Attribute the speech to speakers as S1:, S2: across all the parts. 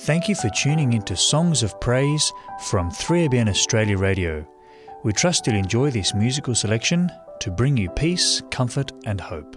S1: Thank you for tuning into Songs of Praise from 3ABN Australia Radio. We trust you'll enjoy this musical selection to bring you peace, comfort, and hope.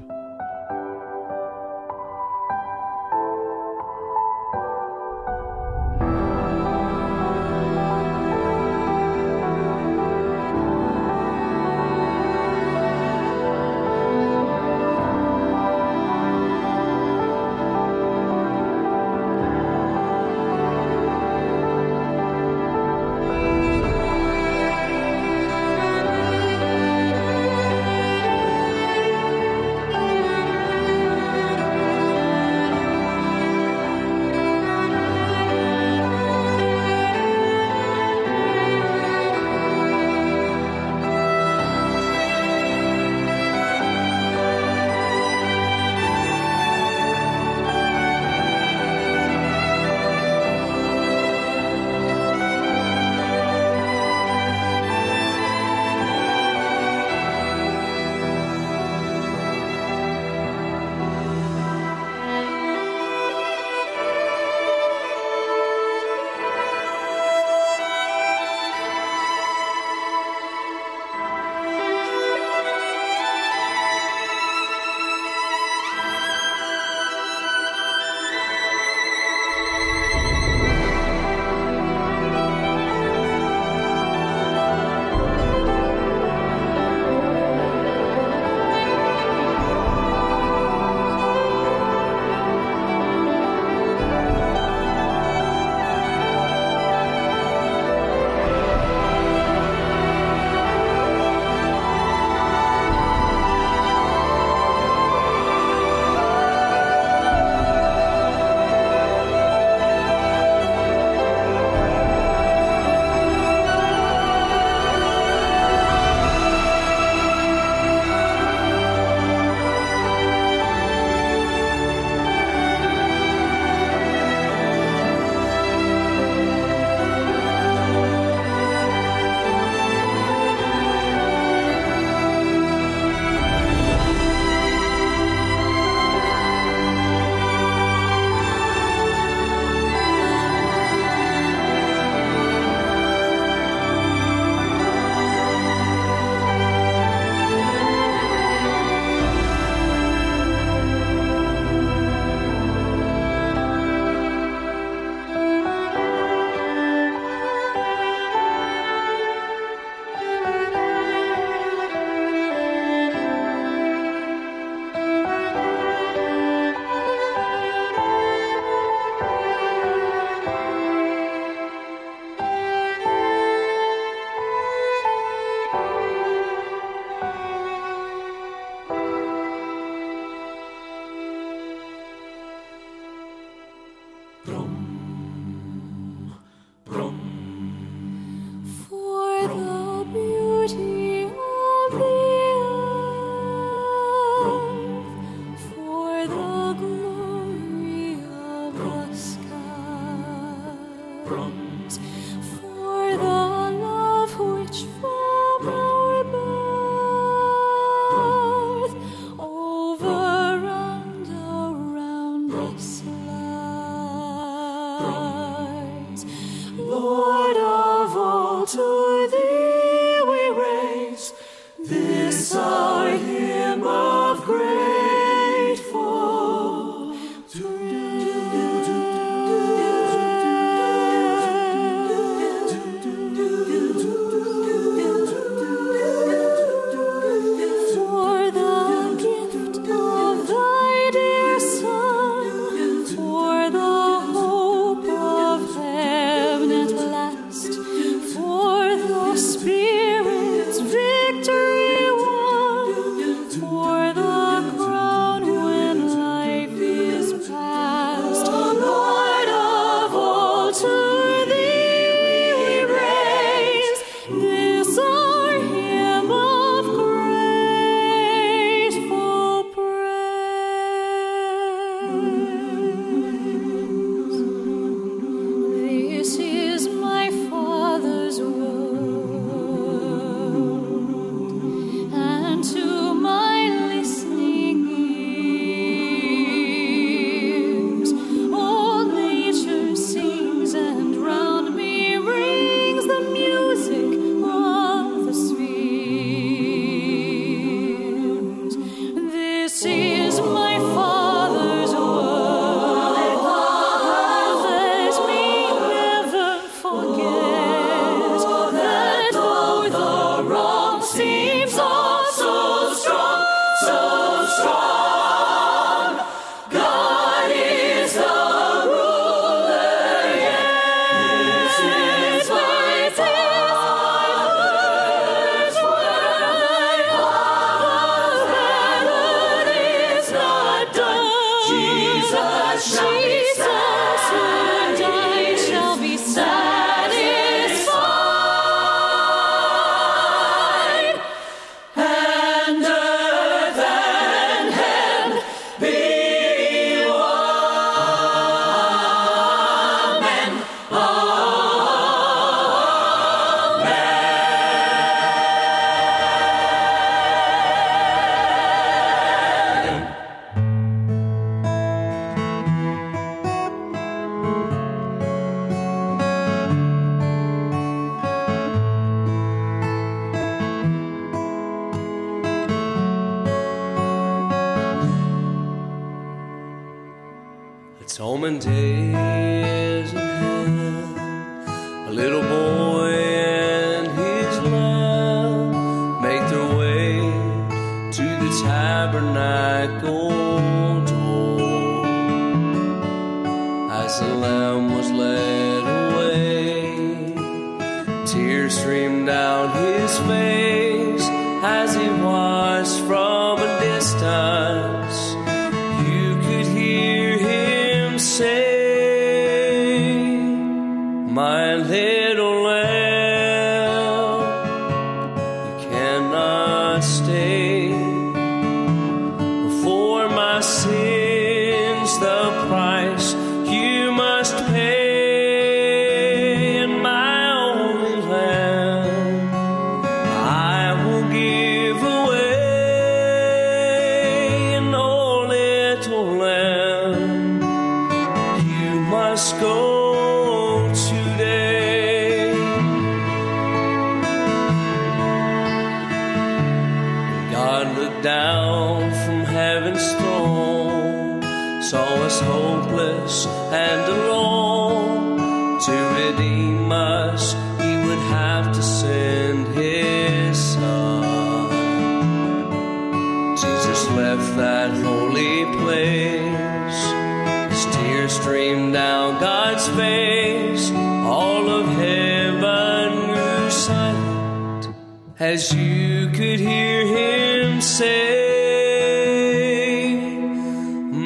S2: as you could hear him say,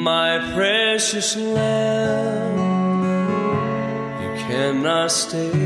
S2: My precious lamb, you cannot stay.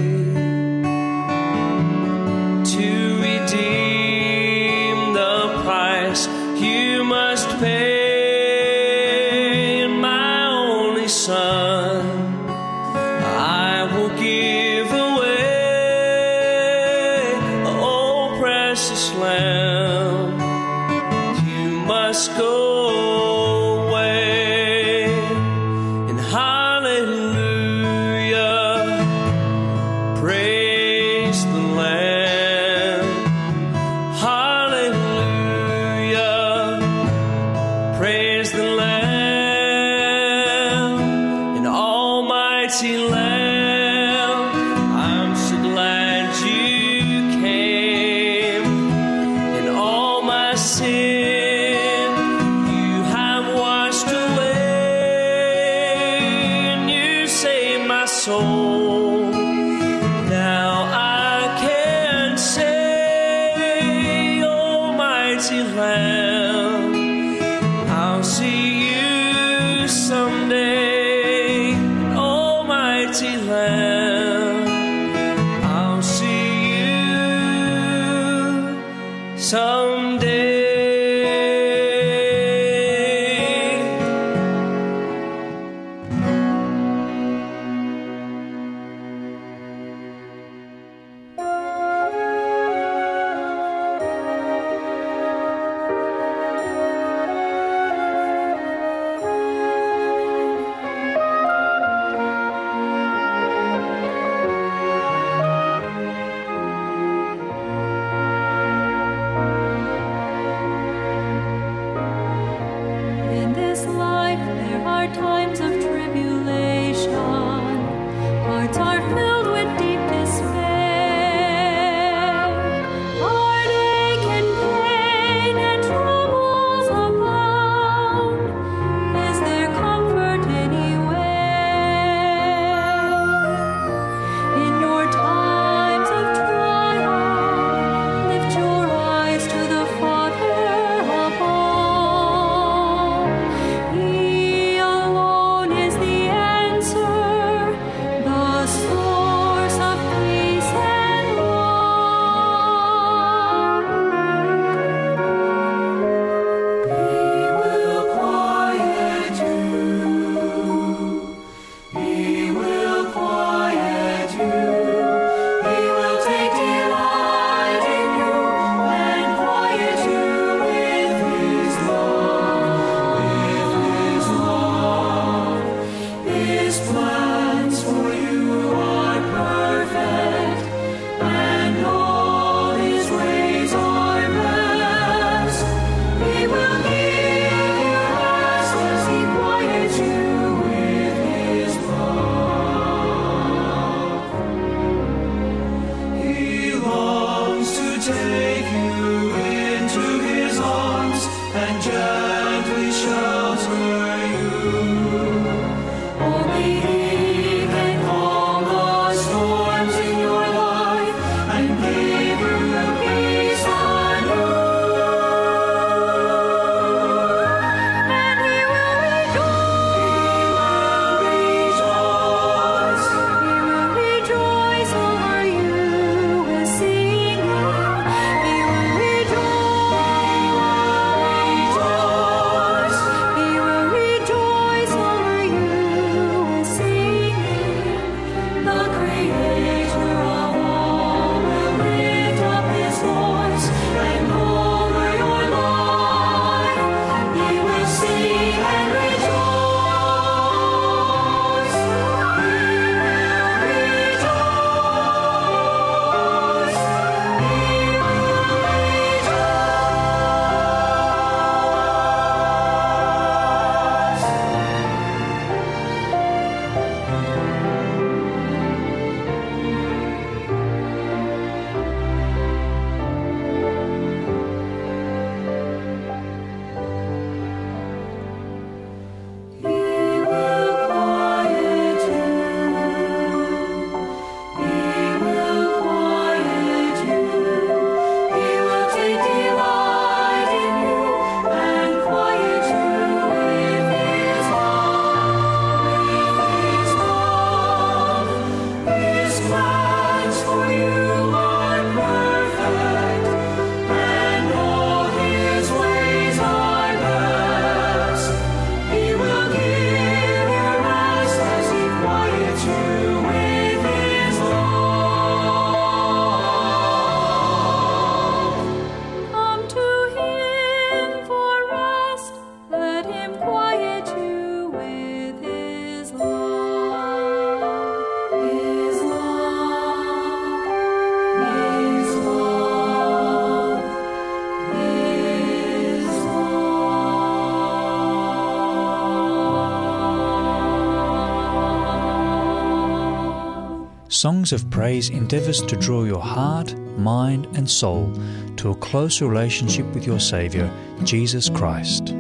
S2: someday.
S3: Songs of Praise endeavours to draw your heart, mind, and soul to a closer relationship with your Saviour, Jesus Christ.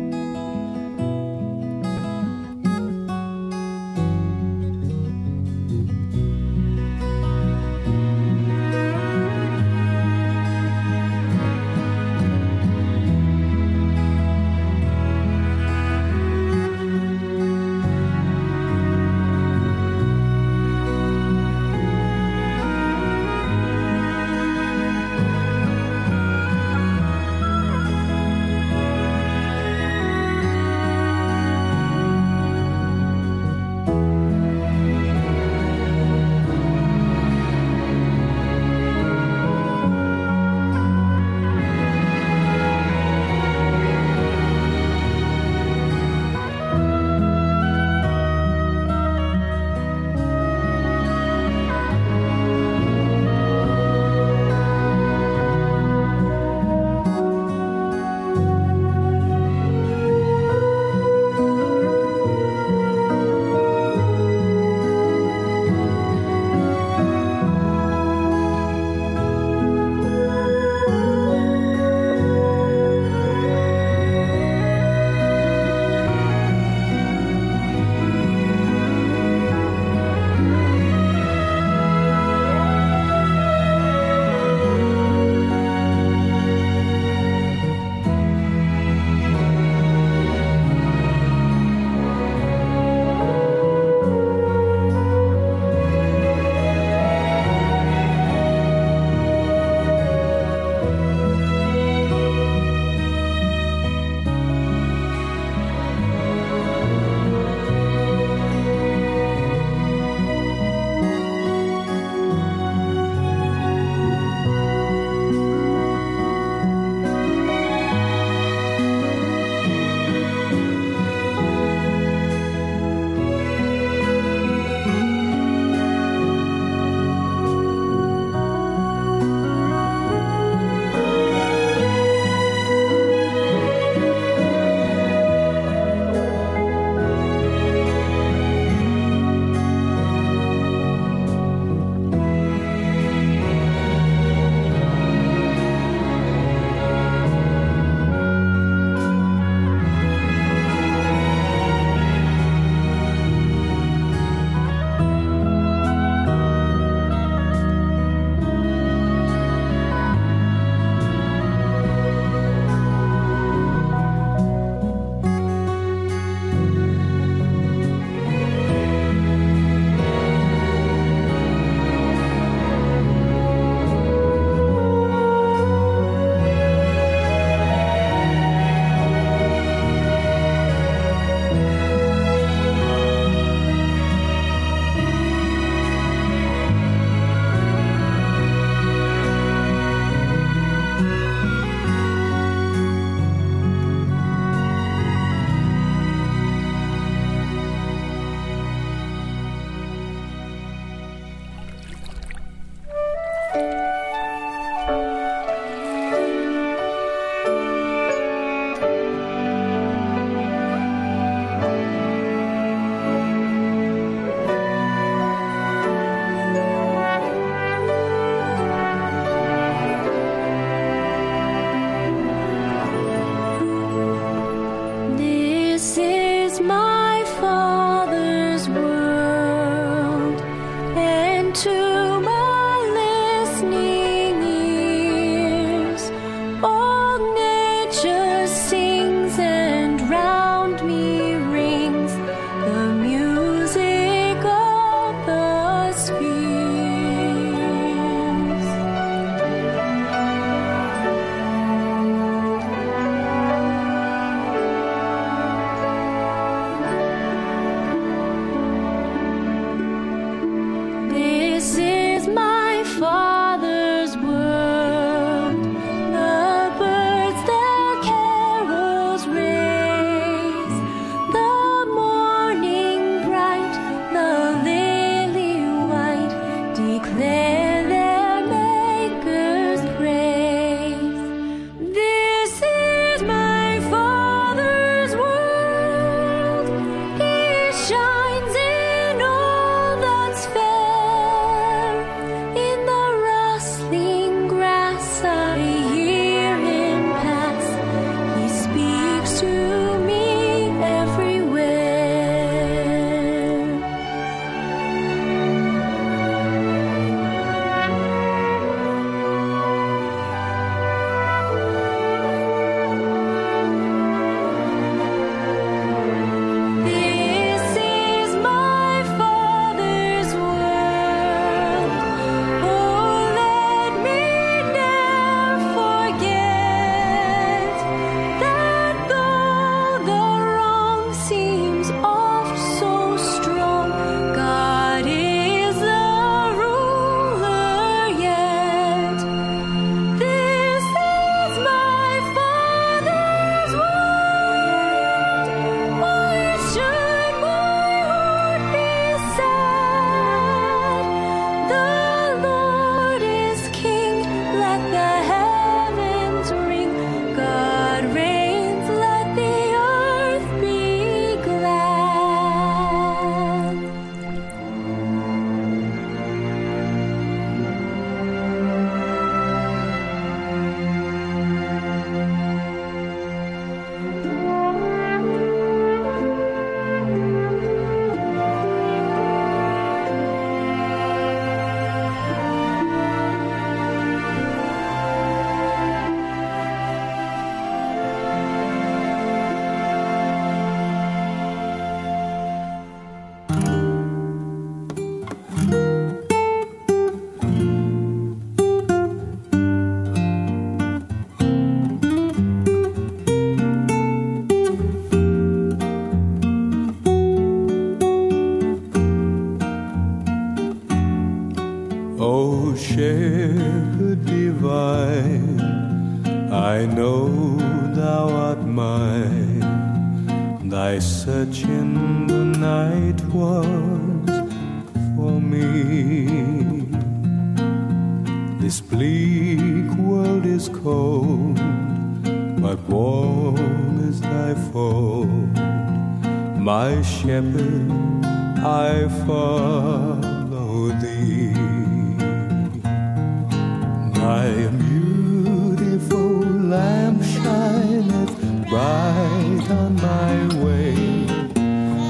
S4: Bright on my way.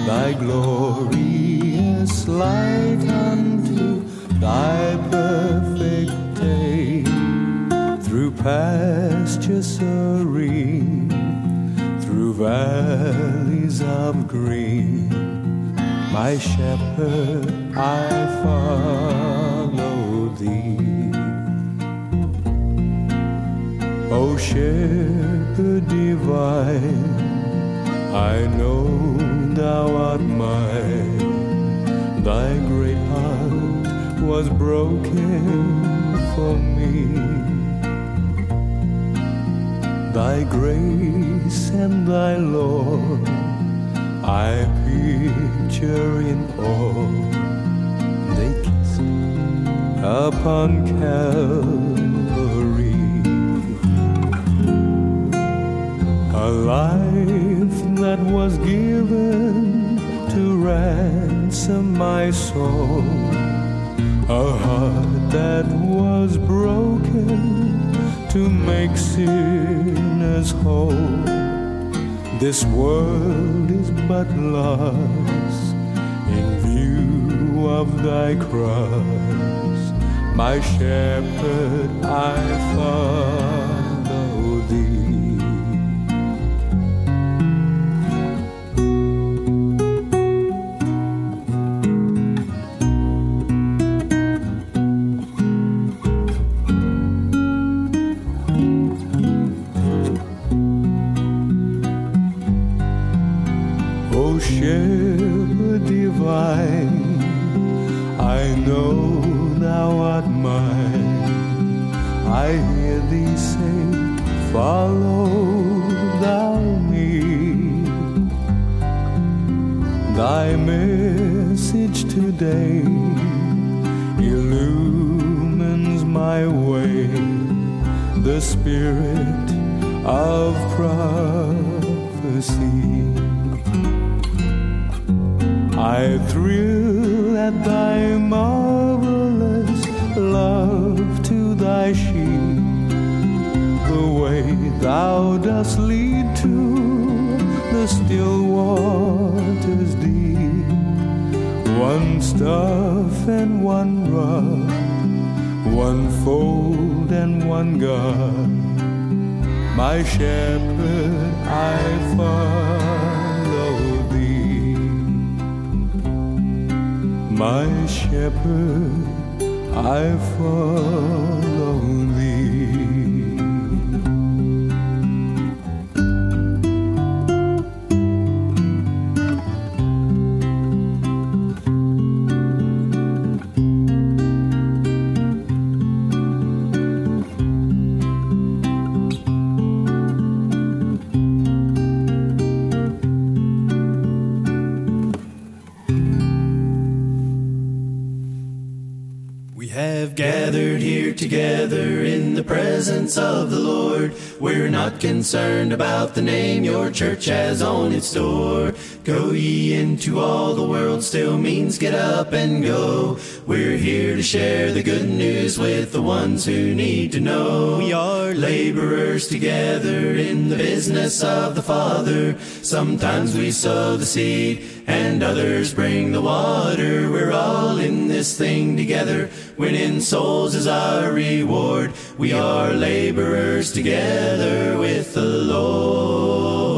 S4: Thy glorious light unto thy perfect day. Through pasture serene, through valleys of green, my shepherd, I follow thee. Oh, o shepherd divine, I know thou art mine. Thy great heart was broken for me. Thy grace and thy law I picture in awe. They kissed upon Calvary. A life that was given to ransom my soul. A heart that was broken to make sinners whole. This world is but loss in view of thy cross. My shepherd, I follow thee. Thy sheep, the way thou dost lead to the still waters deep. One staff and one rod, one fold and one God. My shepherd, I follow thee. My shepherd, I follow thee.
S2: Presence of the Lord. We're not concerned about the name your church has on its door. Go ye into all the world still means get up and go. We're here to share the good news with the ones who need to know. We are laborers together in the business of the Father. Sometimes we sow the seed and others bring the water. We're all in this thing together. Winning souls is our reward. We are laborers together with the Lord.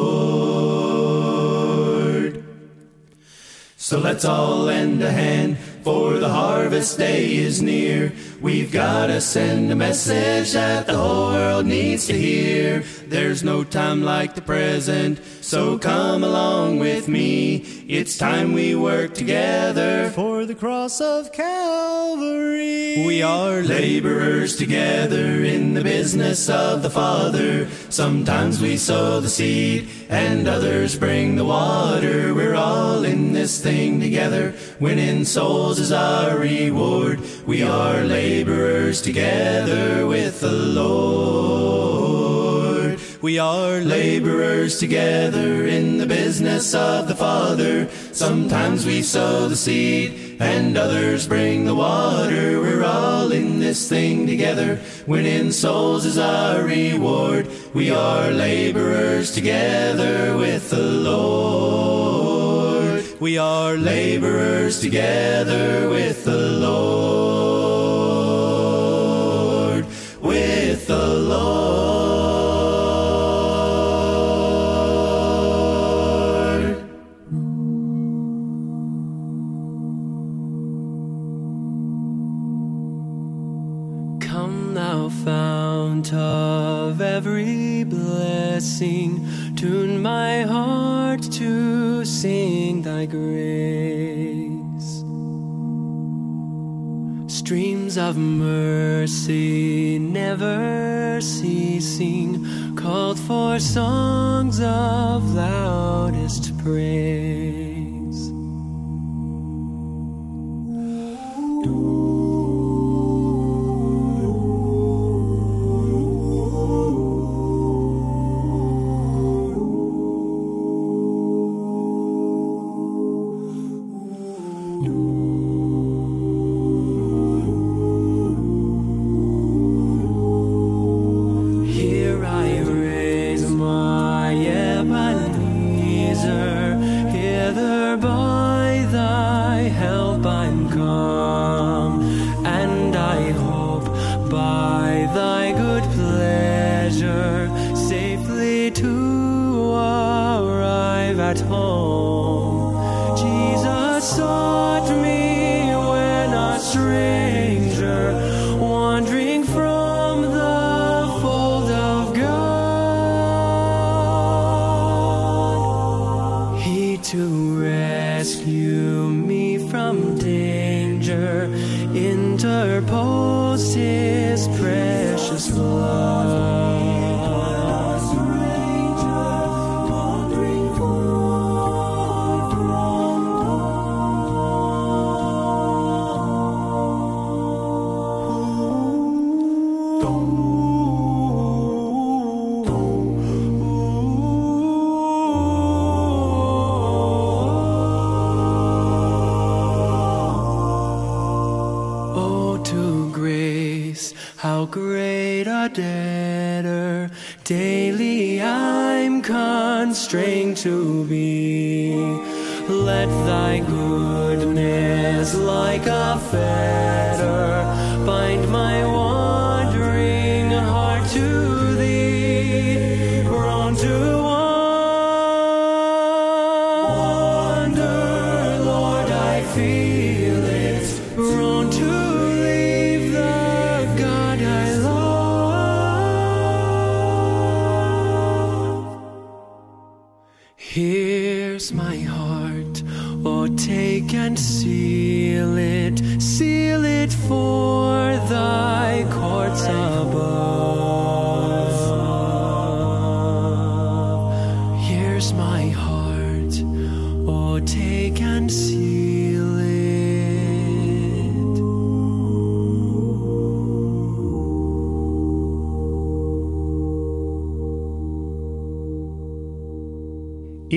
S2: So let's all lend a hand, for the harvest day is near. We've gotta send a message that the whole world needs to hear. There's no time like the present, so come along with me. It's time we work together
S5: for the cross of Calvary.
S2: We are laborers together in the business of the Father. Sometimes we sow the seed and others bring the water. We're all in this thing together. Winning souls is our reward. We are laborers together with the Lord. We are laborers together in the business of the Father. Sometimes we sow the seed and others bring the water. We're all in this thing together. Winning souls is our reward. We are laborers together with the Lord. We are laborers together with the Lord.
S6: Of mercy never ceasing, called for songs of loudest praise. Constrained to be. Let thy goodness, like a fetter,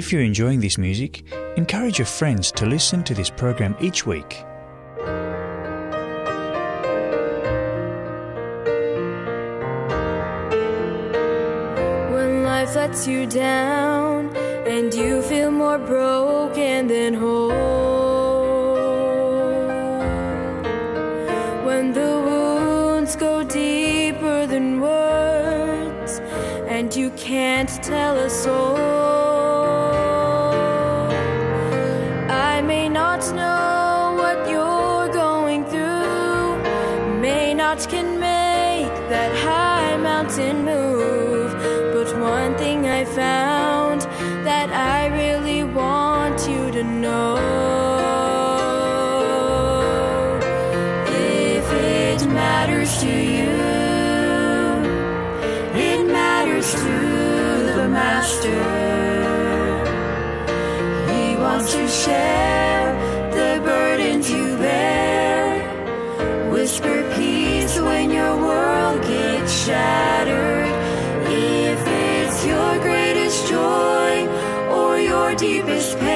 S1: If you're enjoying this music, encourage your friends to listen to this program each week.
S7: Deepest pain,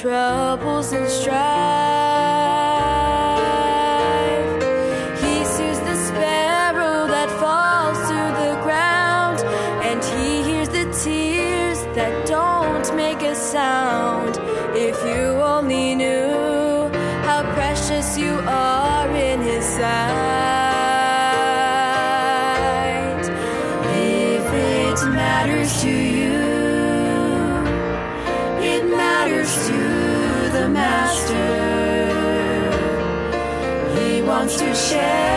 S7: troubles and strife? Share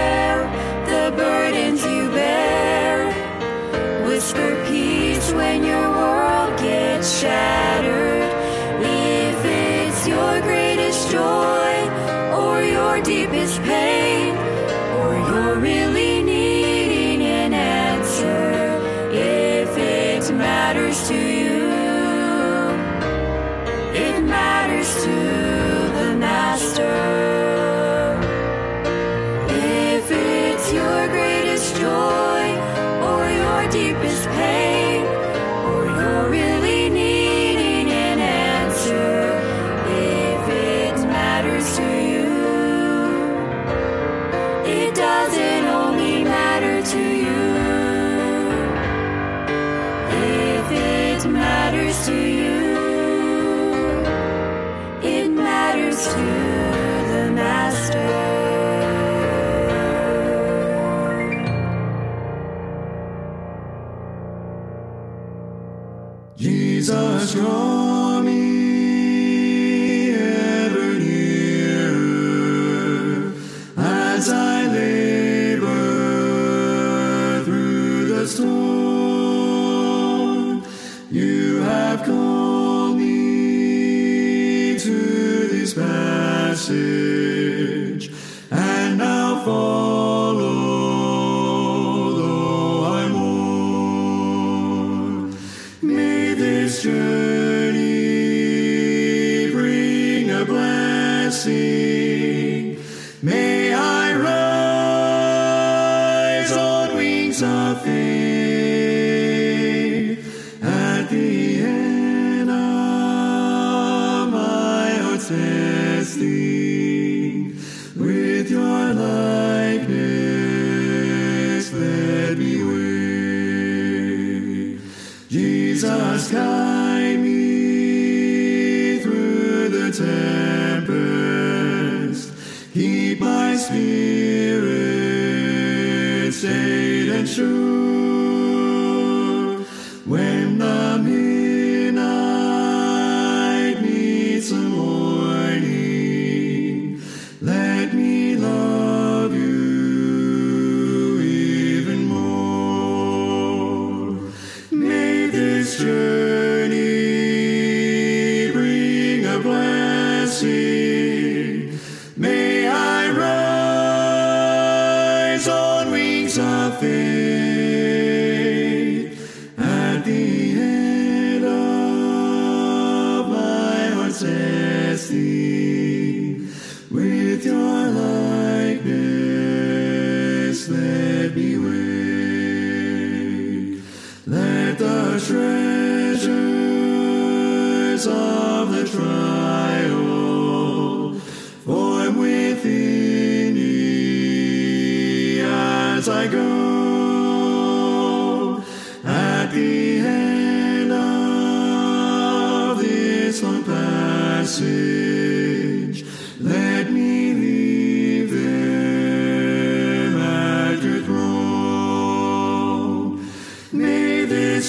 S8: Jesus,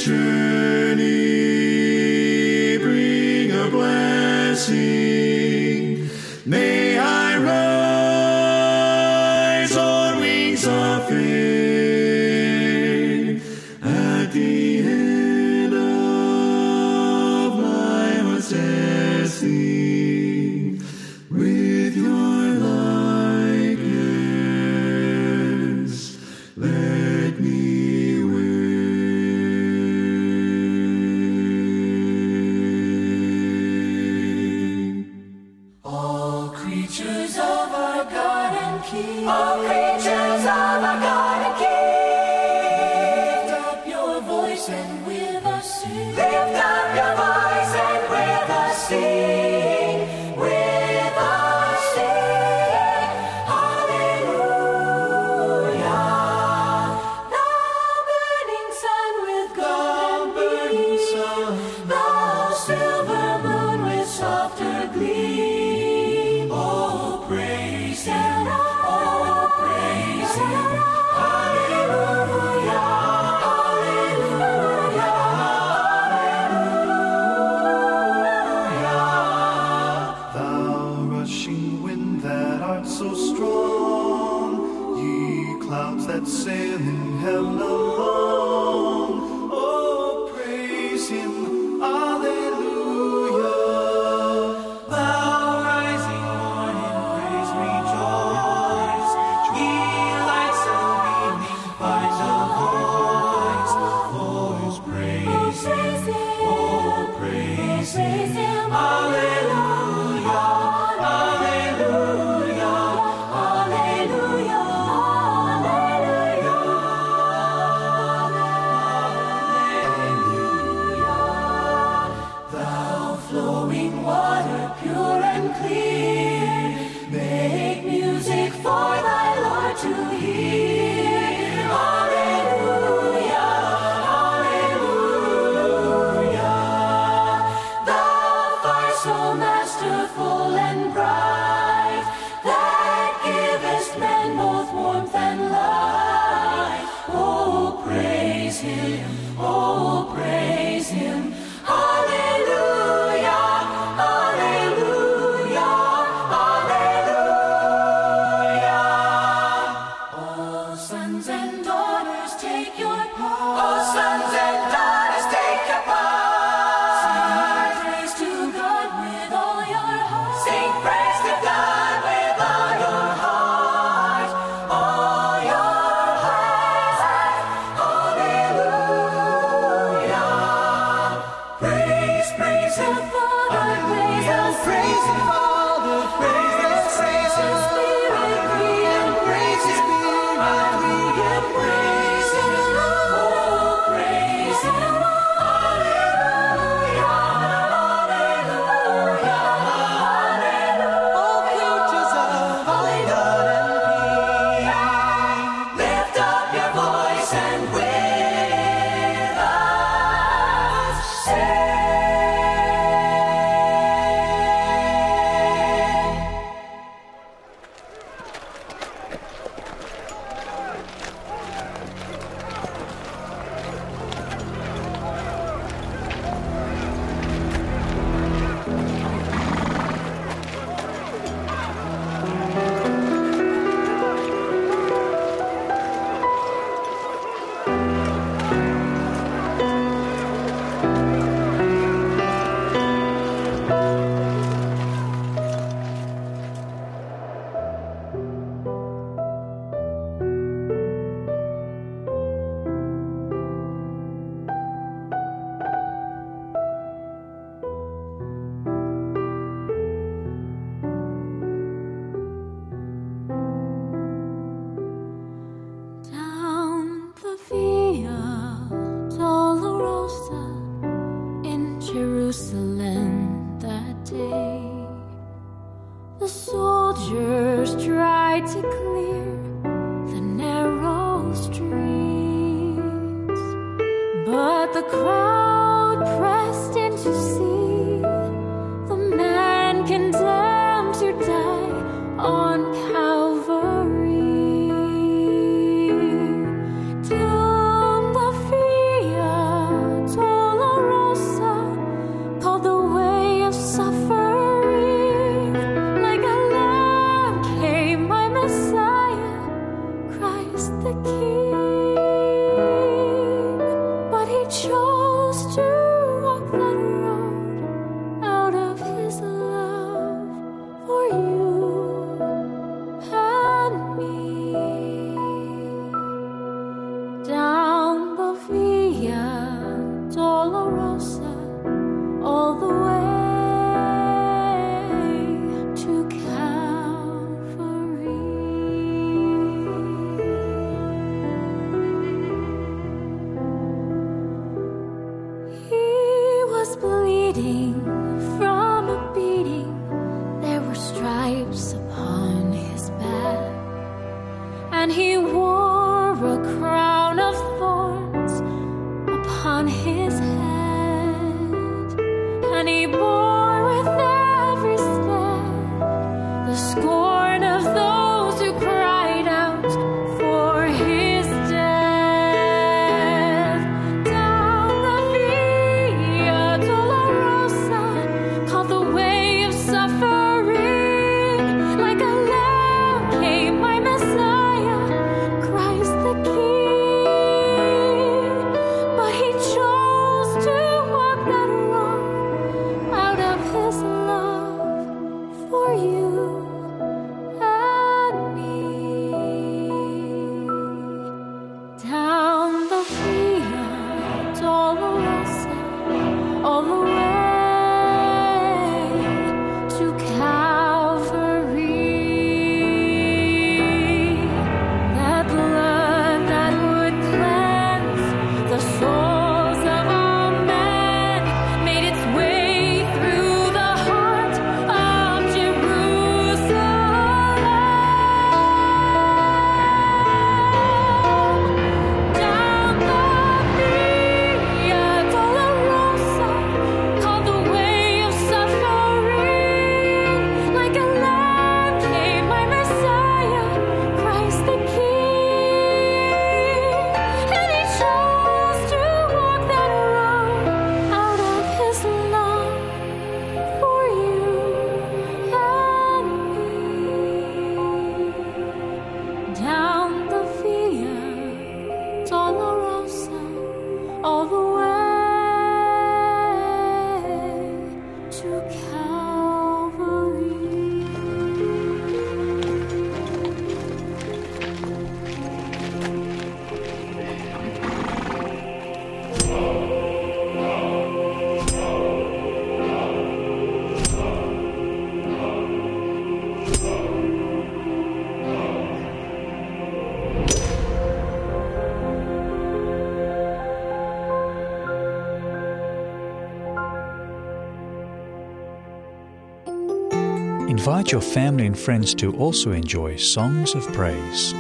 S8: journey bring a blessing. May
S3: Invite your family and friends to also enjoy songs of praise.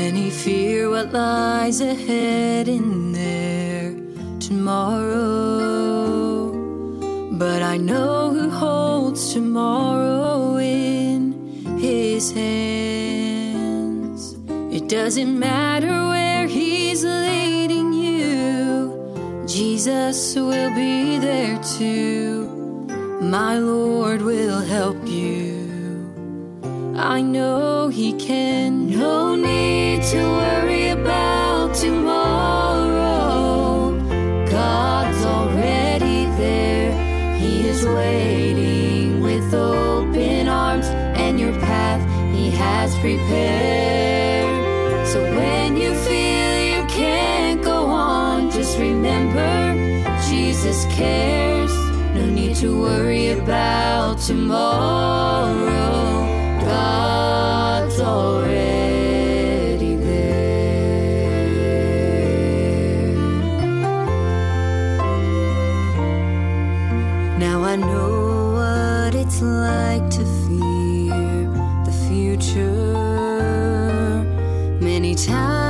S7: Many fear what lies ahead in their tomorrow. But I know who holds tomorrow in his hands. It doesn't matter where he's leading you, Jesus will be there too. My Lord will help you. I know he can. No need to worry about tomorrow. God's already there. He is waiting with open arms, and your path he has prepared. So when you feel you can't go on, just remember Jesus cares. To worry about tomorrow. God's already there. Now I know what it's like to fear the future. Many times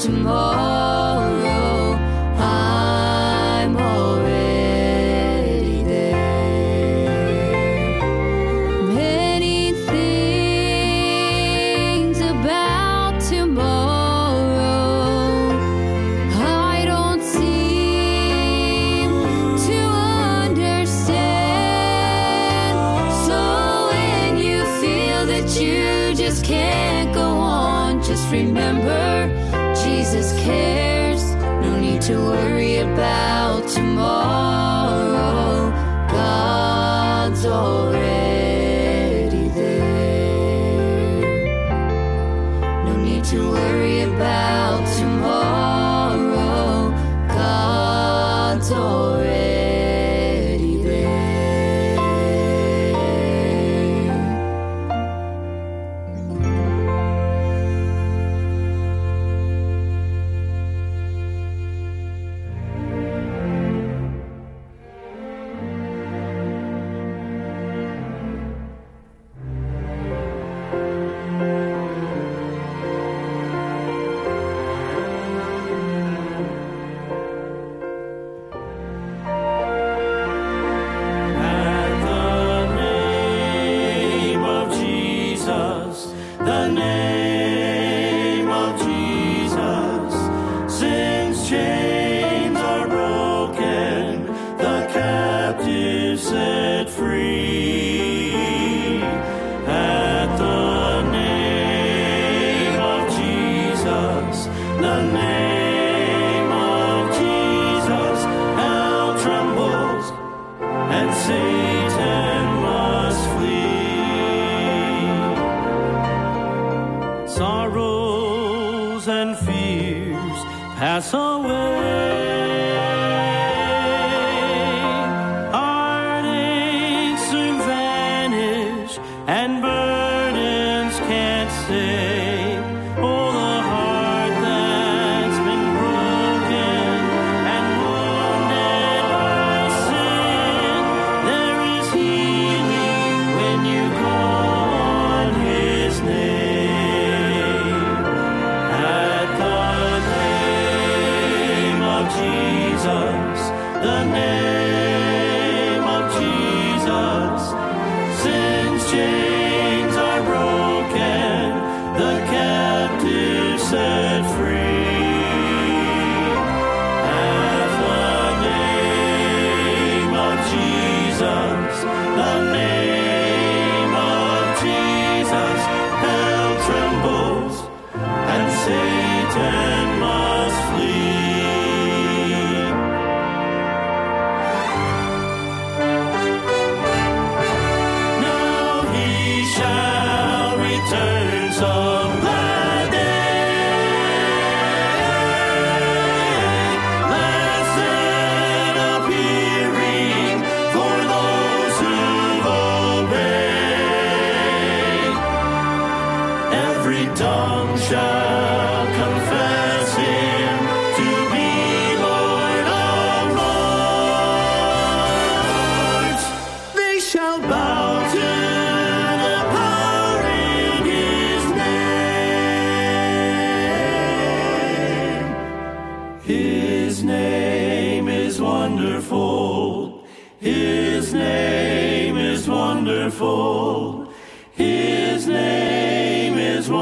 S9: tomorrow.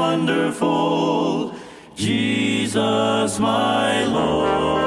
S2: Wonderful. Jesus, my Lord.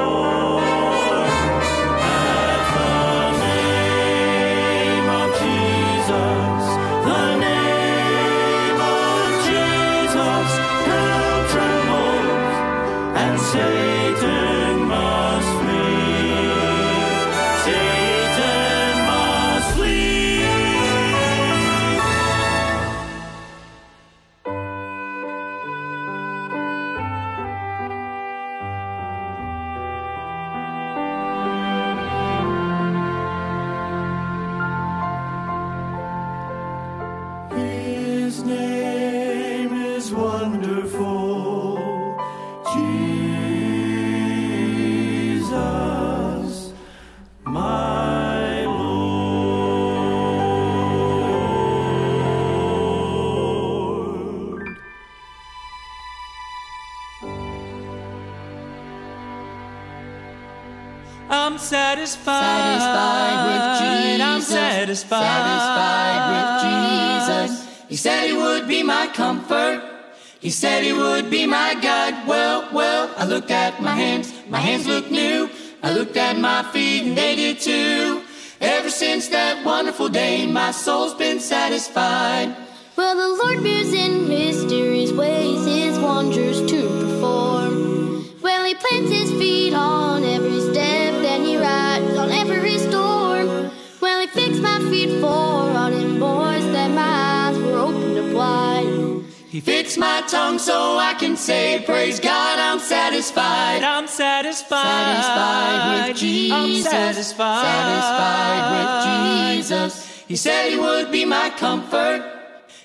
S2: He said he would be my guide. Well, well, I looked at my hands. My hands look new. I looked at my feet and they did too. Ever since that wonderful day, my soul's
S10: my
S2: tongue so I can say, Praise God, I'm satisfied.
S5: I'm satisfied.
S2: Satisfied with Jesus.
S5: I'm satisfied.
S2: Satisfied with Jesus. He said he would be my comfort.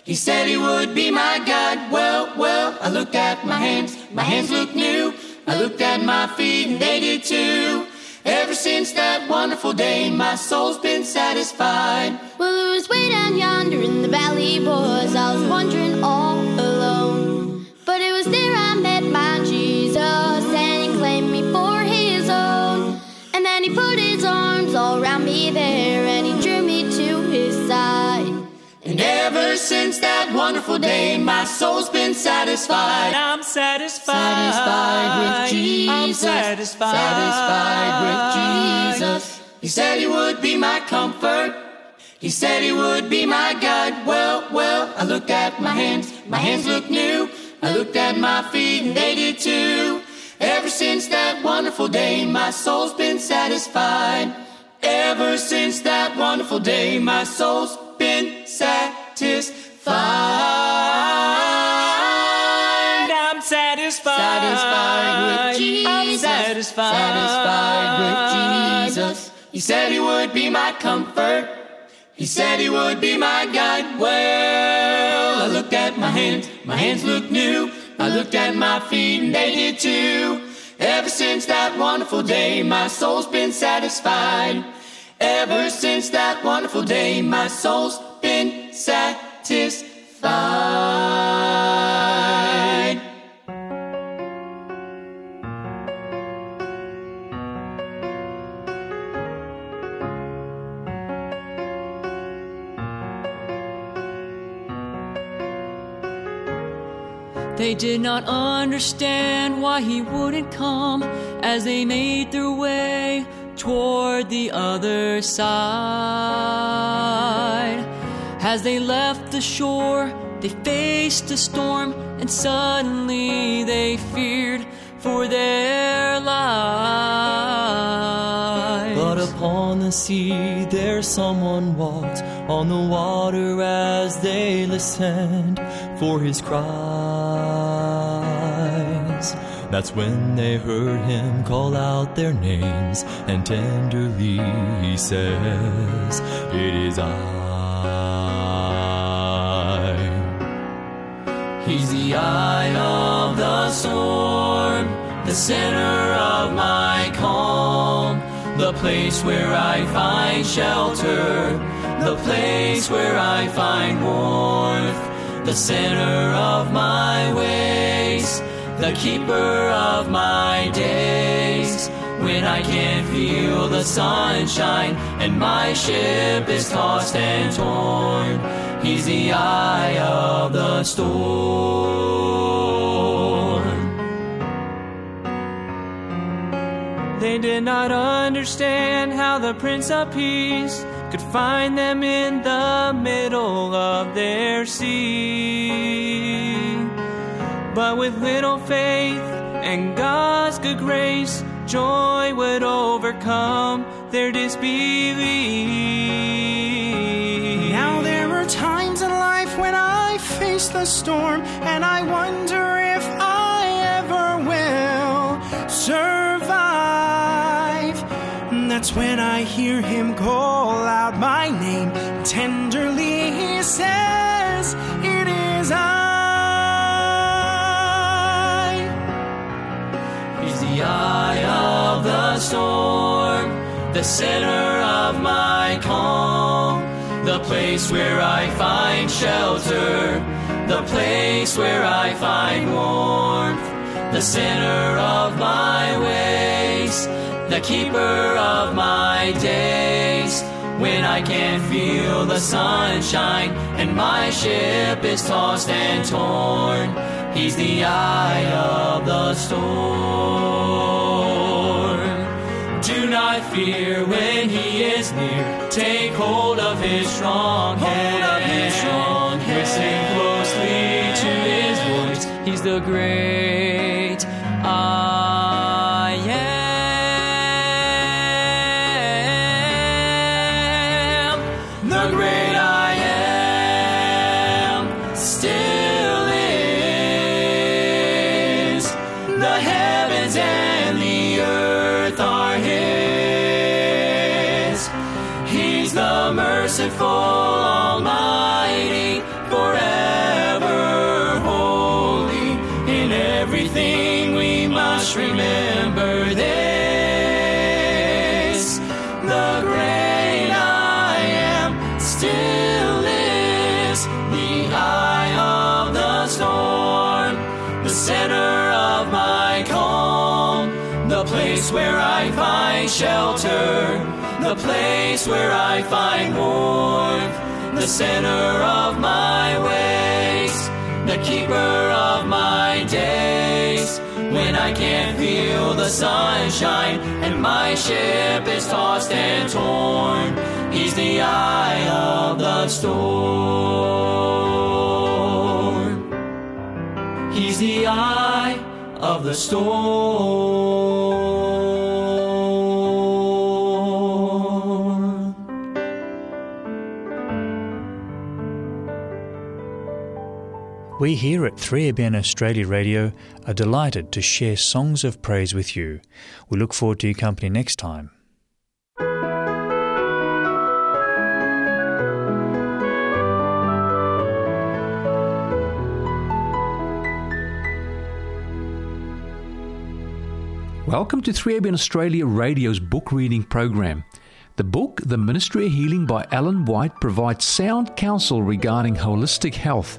S2: He said he would be my guide. Well, well, I looked at my hands. My hands look new. I looked at my feet and they did too. Ever since that wonderful day, my soul's been satisfied.
S10: Well, it was way down yonder in the valley, boys. I was wandering all alone. He put his arms all around me there, and he drew me to his side.
S2: And ever since that wonderful day, my soul's been satisfied.
S5: I'm satisfied.
S2: Satisfied with Jesus.
S5: I'm satisfied.
S2: Satisfied with Jesus. He said he would be my comfort. He said he would be my guide. Well, well, I looked at my hands. My hands look new. I looked at my feet and they did too. Ever since that wonderful day, my soul's been satisfied. Ever since that wonderful day, my soul's been satisfied.
S5: I'm satisfied.
S2: Satisfied with Jesus.
S5: I'm satisfied.
S2: Satisfied with Jesus. He said he would be my comfort. He said he would be my guide. Well, I looked at my hands. My hands look new. I looked at my feet and they did too. Ever since that wonderful day, my soul's been satisfied. Ever since that wonderful day, my soul's been satisfied.
S11: They did not understand why he wouldn't come as they made their way toward the other side. As they left the shore, they faced a storm, and suddenly they feared for their lives.
S12: But upon the sea there someone walked on the water as they listened for his cries. That's when they heard him call out their names, and tenderly he says, It is I.
S2: He's the eye of the storm, the center of my calm, the place where I find shelter, the place where I find warmth, the center of my ways, the keeper of my days. When I can't feel the sunshine and my ship is tossed and torn, He's the eye of the storm.
S5: They did not understand how the Prince of Peace find them in the middle of their sea. But with little faith and God's good grace, joy would overcome their disbelief.
S13: Now there are times in life when I face the storm and I wonder if I ever will survive that's when I hear him call out my name. Tenderly he says, It is I.
S2: He's the eye of the storm, the center of my calm, the place where I find shelter, the place where I find warmth the center of my ways, the keeper of my days. When I can't feel the sunshine and my ship is tossed and torn, He's the eye of the storm. Do not fear when He is near. Take hold of His strong hand.
S11: Hold of His strong hand.
S2: Listen closely to His voice.
S11: He's the great
S2: あ。Place where I find shelter, the place where I find warmth, the center of my ways, the keeper of my days. When I can't feel the sunshine and my ship is tossed and torn, He's the eye of the storm. He's the eye of the storm.
S3: We here at 3ABN Australia Radio are delighted to share songs of praise with you. We look forward to your company next time.
S14: Welcome to 3ABN Australia Radio's book reading program. The book, The Ministry of Healing by Ellen White, provides sound counsel regarding holistic health.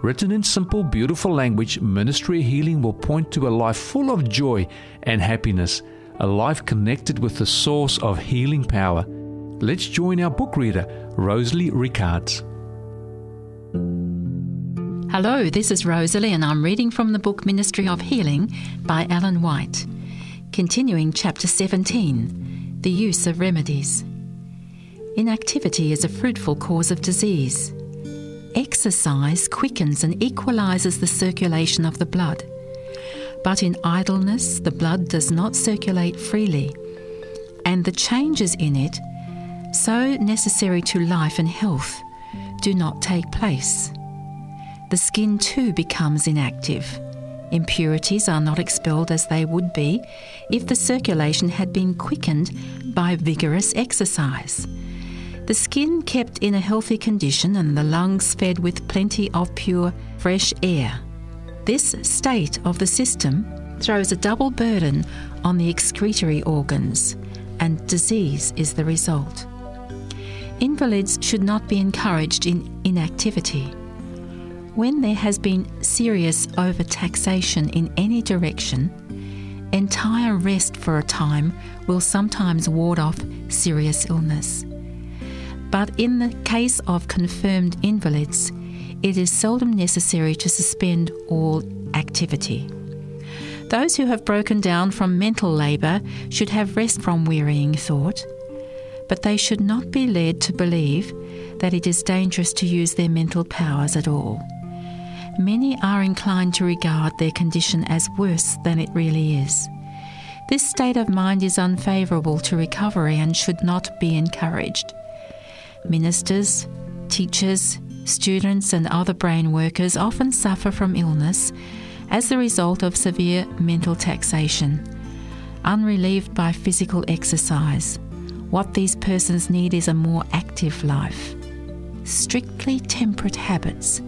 S14: Written in simple, beautiful language, Ministry of Healing will point to a life full of joy and happiness, a life connected with the source of healing power. Let's join our book reader, Rosalie Ricards.
S15: Hello, this is Rosalie, and I'm reading from the book Ministry of Healing by Ellen White. Continuing chapter 17 The Use of Remedies. Inactivity is a fruitful cause of disease. Exercise quickens and equalizes the circulation of the blood. But in idleness, the blood does not circulate freely, and the changes in it, so necessary to life and health, do not take place. The skin too becomes inactive. Impurities are not expelled as they would be if the circulation had been quickened by vigorous exercise. The skin kept in a healthy condition and the lungs fed with plenty of pure, fresh air. This state of the system throws a double burden on the excretory organs, and disease is the result. Invalids should not be encouraged in inactivity. When there has been serious overtaxation in any direction, entire rest for a time will sometimes ward off serious illness. But in the case of confirmed invalids, it is seldom necessary to suspend all activity. Those who have broken down from mental labour should have rest from wearying thought, but they should not be led to believe that it is dangerous to use their mental powers at all. Many are inclined to regard their condition as worse than it really is. This state of mind is unfavourable to recovery and should not be encouraged. Ministers, teachers, students, and other brain workers often suffer from illness as the result of severe mental taxation, unrelieved by physical exercise. What these persons need is a more active life. Strictly temperate habits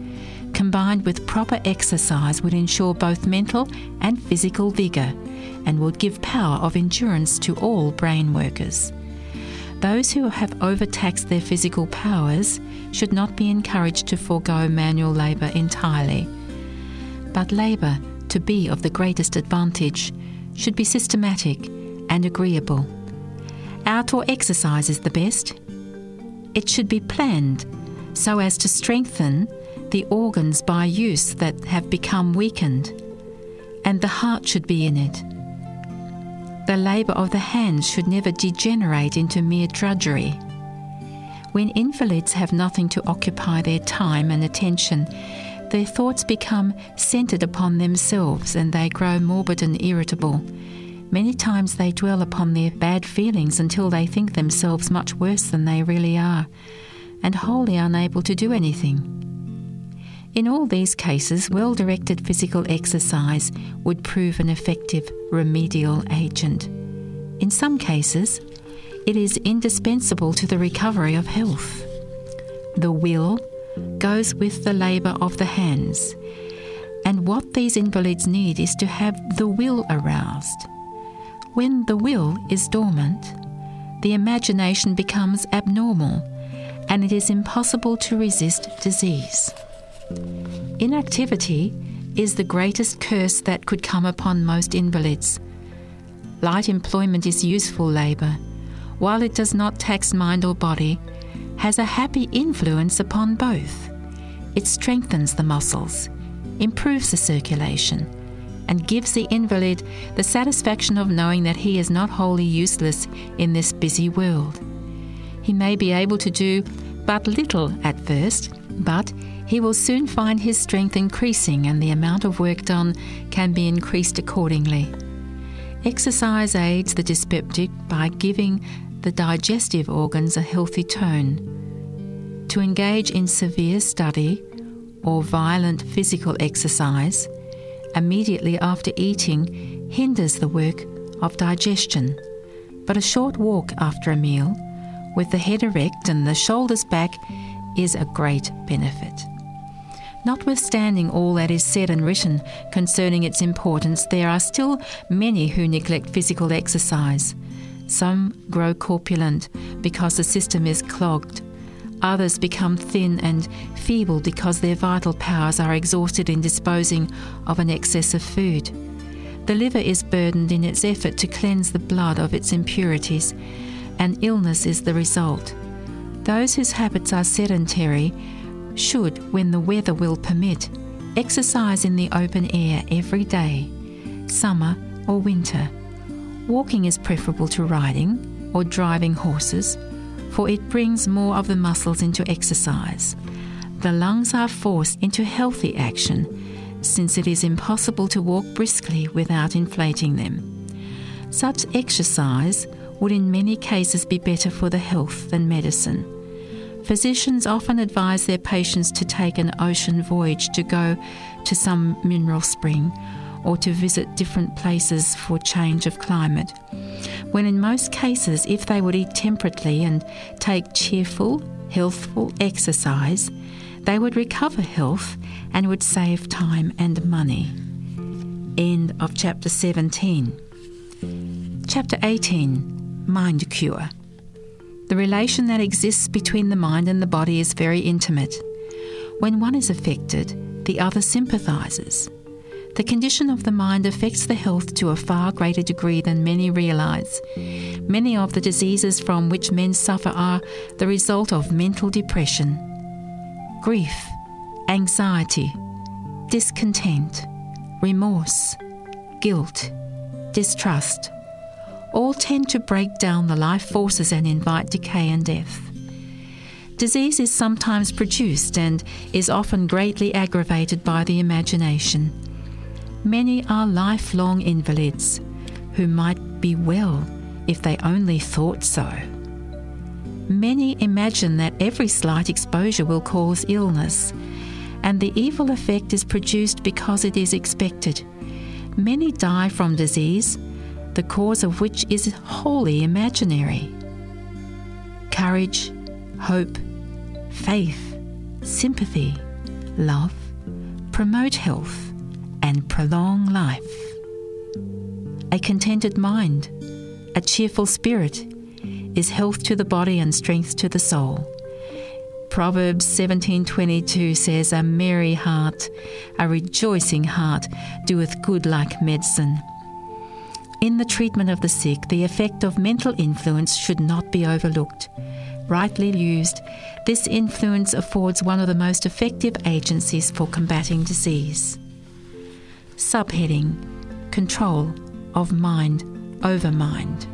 S15: combined with proper exercise would ensure both mental and physical vigour and would give power of endurance to all brain workers. Those who have overtaxed their physical powers should not be encouraged to forego manual labour entirely. But labour, to be of the greatest advantage, should be systematic and agreeable. Outdoor exercise is the best. It should be planned so as to strengthen the organs by use that have become weakened, and the heart should be in it. The labour of the hands should never degenerate into mere drudgery. When invalids have nothing to occupy their time and attention, their thoughts become centred upon themselves and they grow morbid and irritable. Many times they dwell upon their bad feelings until they think themselves much worse than they really are, and wholly unable to do anything. In all these cases, well directed physical exercise would prove an effective remedial agent. In some cases, it is indispensable to the recovery of health. The will goes with the labour of the hands, and what these invalids need is to have the will aroused. When the will is dormant, the imagination becomes abnormal and it is impossible to resist disease. Inactivity is the greatest curse that could come upon most invalids. Light employment is useful labour, while it does not tax mind or body, has a happy influence upon both. It strengthens the muscles, improves the circulation, and gives the invalid the satisfaction of knowing that he is not wholly useless in this busy world. He may be able to do but little at first, but he will soon find his strength increasing and the amount of work done can be increased accordingly. Exercise aids the dyspeptic by giving the digestive organs a healthy tone. To engage in severe study or violent physical exercise immediately after eating hinders the work of digestion, but a short walk after a meal, with the head erect and the shoulders back, is a great benefit. Notwithstanding all that is said and written concerning its importance, there are still many who neglect physical exercise. Some grow corpulent because the system is clogged. Others become thin and feeble because their vital powers are exhausted in disposing of an excess of food. The liver is burdened in its effort to cleanse the blood of its impurities, and illness is the result. Those whose habits are sedentary should, when the weather will permit, exercise in the open air every day, summer or winter. Walking is preferable to riding or driving horses, for it brings more of the muscles into exercise. The lungs are forced into healthy action, since it is impossible to walk briskly without inflating them. Such exercise would in many cases be better for the health than medicine. Physicians often advise their patients to take an ocean voyage to go to some mineral spring or to visit different places for change of climate. When in most cases, if they would eat temperately and take cheerful, healthful exercise, they would recover health and would save time and money. End of chapter 17. Chapter 18 Mind Cure. The relation that exists between the mind and the body is very intimate. When one is affected, the other sympathizes. The condition of the mind affects the health to a far greater degree than many realize. Many of the diseases from which men suffer are the result of mental depression, grief, anxiety, discontent, remorse, guilt, distrust all tend to break down the life forces and invite decay and death. Disease is sometimes produced and is often greatly aggravated by the imagination. Many are lifelong invalids who might be well if they only thought so. Many imagine that every slight exposure will cause illness, and the evil effect is produced because it is expected. Many die from disease, the cause of which is wholly imaginary. Courage, hope, faith, sympathy, love promote health and prolong life. A contented mind, a cheerful spirit, is health to the body and strength to the soul. Proverbs 17:22 says a merry heart, a rejoicing heart doeth good like medicine. In the treatment of the sick, the effect of mental influence should not be overlooked. Rightly used, this influence affords one of the most effective agencies for combating disease. Subheading Control of Mind over Mind.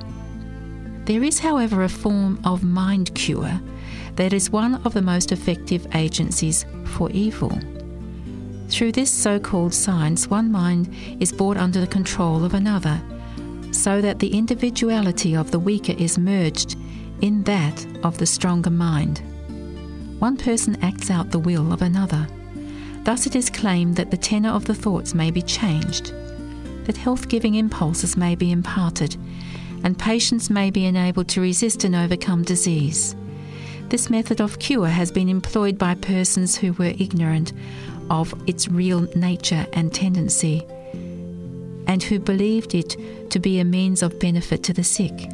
S15: There is, however, a form of mind cure that is one of the most effective agencies for evil. Through this so called science, one mind is brought under the control of another, so that the individuality of the weaker is merged in that of the stronger mind. One person acts out the will of another. Thus, it is claimed that the tenor of the thoughts may be changed, that health giving impulses may be imparted, and patients may be enabled to resist and overcome disease. This method of cure has been employed by persons who were ignorant of its real nature and tendency, and who believed it to be a means of benefit to the sick.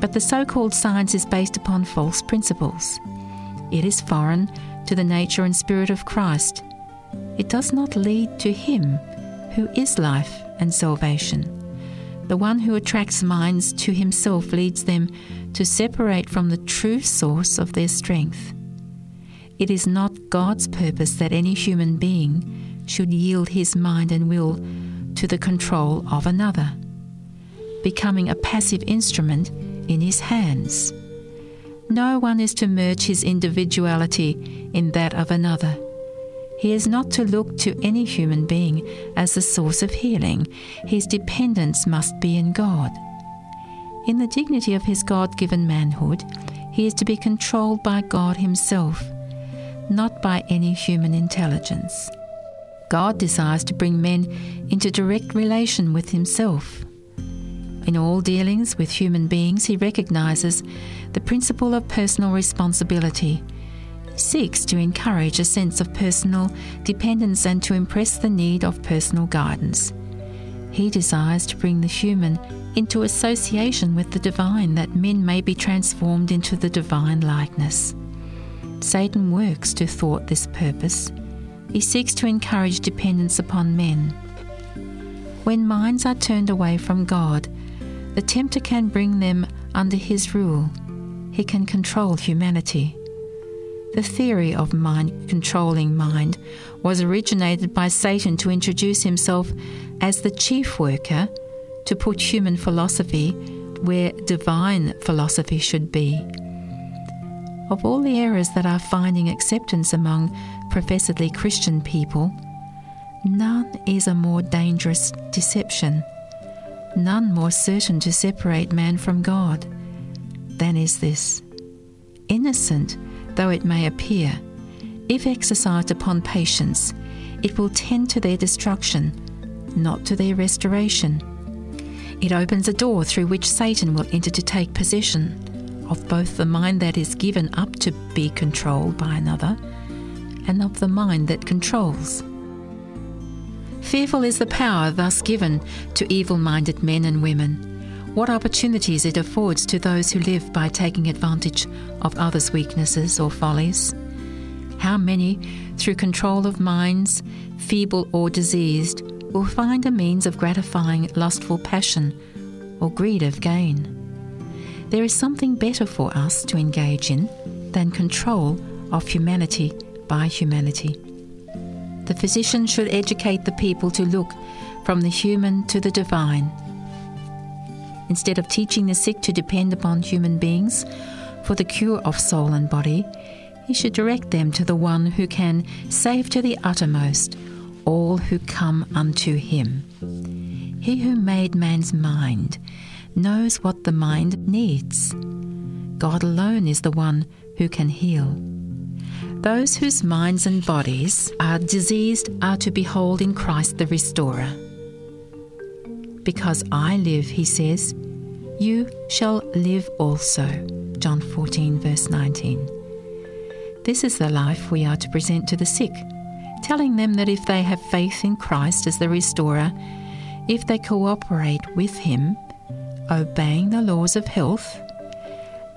S15: But the so called science is based upon false principles. It is foreign to the nature and spirit of Christ. It does not lead to Him who is life and salvation. The one who attracts minds to himself leads them to separate from the true source of their strength. It is not God's purpose that any human being should yield his mind and will to the control of another, becoming a passive instrument in his hands. No one is to merge his individuality in that of another. He is not to look to any human being as the source of healing. His dependence must be in God. In the dignity of his God given manhood, he is to be controlled by God Himself, not by any human intelligence. God desires to bring men into direct relation with Himself. In all dealings with human beings, He recognizes the principle of personal responsibility seeks to encourage a sense of personal dependence and to impress the need of personal guidance. He desires to bring the human into association with the divine that men may be transformed into the divine likeness. Satan works to thwart this purpose. He seeks to encourage dependence upon men. When minds are turned away from God, the tempter can bring them under his rule. He can control humanity. The theory of mind controlling mind was originated by Satan to introduce himself as the chief worker to put human philosophy where divine philosophy should be. Of all the errors that are finding acceptance among professedly Christian people, none is a more dangerous deception, none more certain to separate man from God than is this. Innocent though it may appear, if exercised upon patients, it will tend to their destruction, not to their restoration. It opens a door through which Satan will enter to take possession of both the mind that is given up to be controlled by another and of the mind that controls. Fearful is the power thus given to evil minded men and women what opportunities it affords to those who live by taking advantage of others' weaknesses or follies. How many, through control of minds, feeble or diseased, will find a means of gratifying lustful passion or greed of gain. There is something better for us to engage in than control of humanity by humanity. The physician should educate the people to look from the human to the divine Instead of teaching the sick to depend upon human beings for the cure of soul and body, he should direct them to the one who can save to the uttermost all who come unto him. He who made man's mind knows what the mind needs. God alone is the one who can heal. Those whose minds and bodies are diseased are to behold in Christ the Restorer. Because I live, he says, you shall live also. John 14, verse 19. This is the life we are to present to the sick, telling them that if they have faith in Christ as the Restorer, if they cooperate with Him, obeying the laws of health,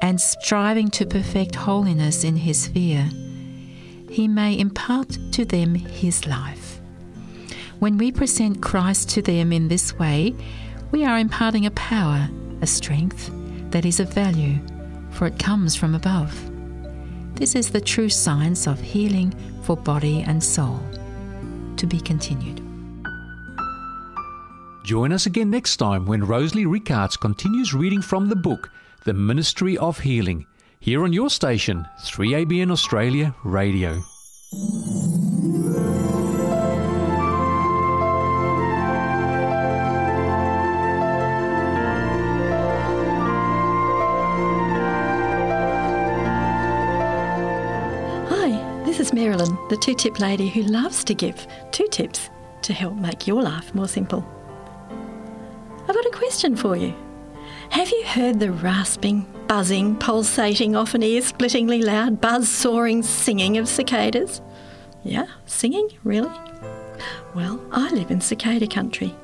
S15: and striving to perfect holiness in His fear, He may impart to them His life. When we present Christ to them in this way, we are imparting a power, a strength that is of value, for it comes from above. This is the true science of healing for body and soul. To be continued.
S14: Join us again next time when Rosalie Rickards continues reading from the book The Ministry of Healing, here on your station, 3ABN Australia Radio.
S16: Hi, this is Marilyn, the two tip lady who loves to give two tips to help make your life more simple. I've got a question for you. Have you heard the rasping, buzzing, pulsating, often ear splittingly loud, buzz sawing singing of cicadas? Yeah, singing? Really? Well, I live in cicada country.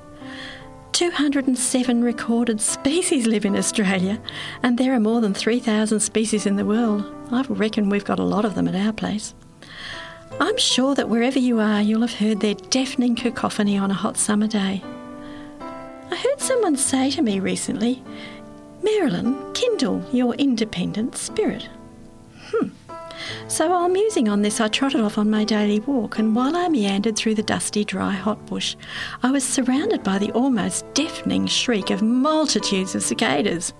S16: 207 recorded species live in Australia, and there are more than 3,000 species in the world. I reckon we've got a lot of them at our place. I'm sure that wherever you are, you'll have heard their deafening cacophony on a hot summer day. I heard someone say to me recently, Marilyn, kindle your independent spirit. Hmm. So while musing on this, I trotted off on my daily walk, and while I meandered through the dusty, dry, hot bush, I was surrounded by the almost deafening shriek of multitudes of cicadas.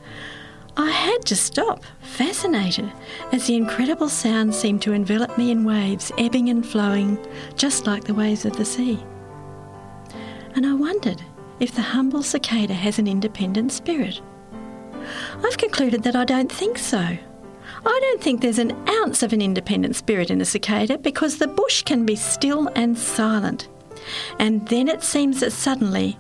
S16: I had to stop, fascinated, as the incredible sound seemed to envelop me in waves, ebbing and flowing, just like the waves of the sea. And I wondered if the humble cicada has an independent spirit. I've concluded that I don't think so. I don't think there's an ounce of an independent spirit in a cicada because the bush can be still and silent. And then it seems that suddenly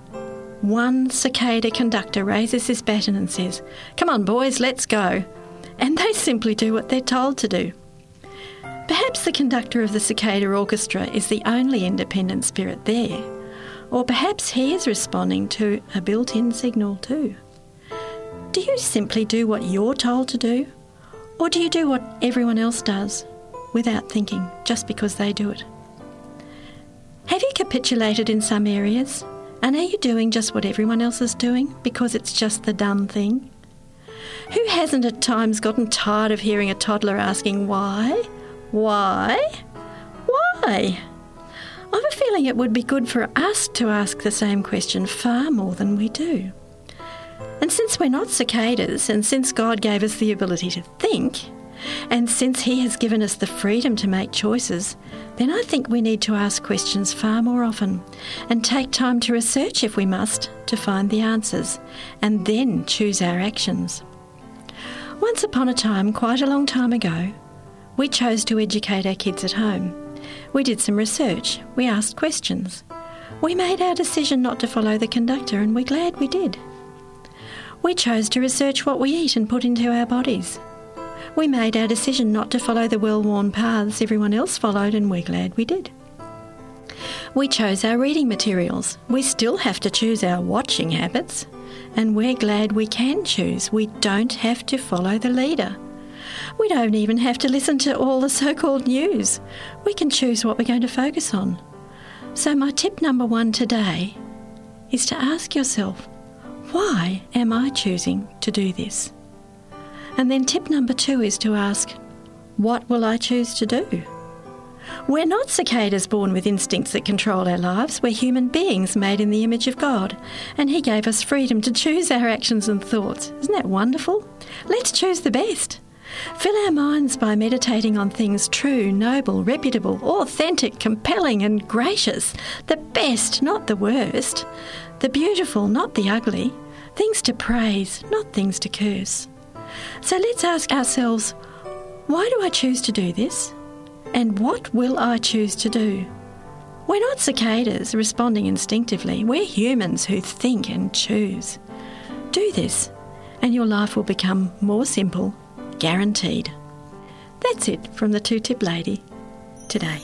S16: one cicada conductor raises his baton and says, Come on, boys, let's go. And they simply do what they're told to do. Perhaps the conductor of the cicada orchestra is the only independent spirit there, or perhaps he is responding to a built in signal too. Do you simply do what you're told to do? Or do you do what everyone else does without thinking just because they do it? Have you capitulated in some areas? And are you doing just what everyone else is doing because it's just the done thing? Who hasn't at times gotten tired of hearing a toddler asking why? Why? Why? I've a feeling it would be good for us to ask the same question far more than we do. And since we're not cicadas, and since God gave us the ability to think, and since He has given us the freedom to make choices, then I think we need to ask questions far more often and take time to research if we must to find the answers and then choose our actions. Once upon a time, quite a long time ago, we chose to educate our kids at home. We did some research, we asked questions. We made our decision not to follow the conductor, and we're glad we did. We chose to research what we eat and put into our bodies. We made our decision not to follow the well worn paths everyone else followed, and we're glad we did. We chose our reading materials. We still have to choose our watching habits, and we're glad we can choose. We don't have to follow the leader. We don't even have to listen to all the so called news. We can choose what we're going to focus on. So, my tip number one today is to ask yourself, why am I choosing to do this? And then tip number two is to ask, what will I choose to do? We're not cicadas born with instincts that control our lives. We're human beings made in the image of God, and He gave us freedom to choose our actions and thoughts. Isn't that wonderful? Let's choose the best. Fill our minds by meditating on things true, noble, reputable, authentic, compelling, and gracious. The best, not the worst. The beautiful, not the ugly. Things to praise, not things to curse. So let's ask ourselves why do I choose to do this? And what will I choose to do? We're not cicadas responding instinctively. We're humans who think and choose. Do this, and your life will become more simple, guaranteed. That's it from the Two Tip Lady today.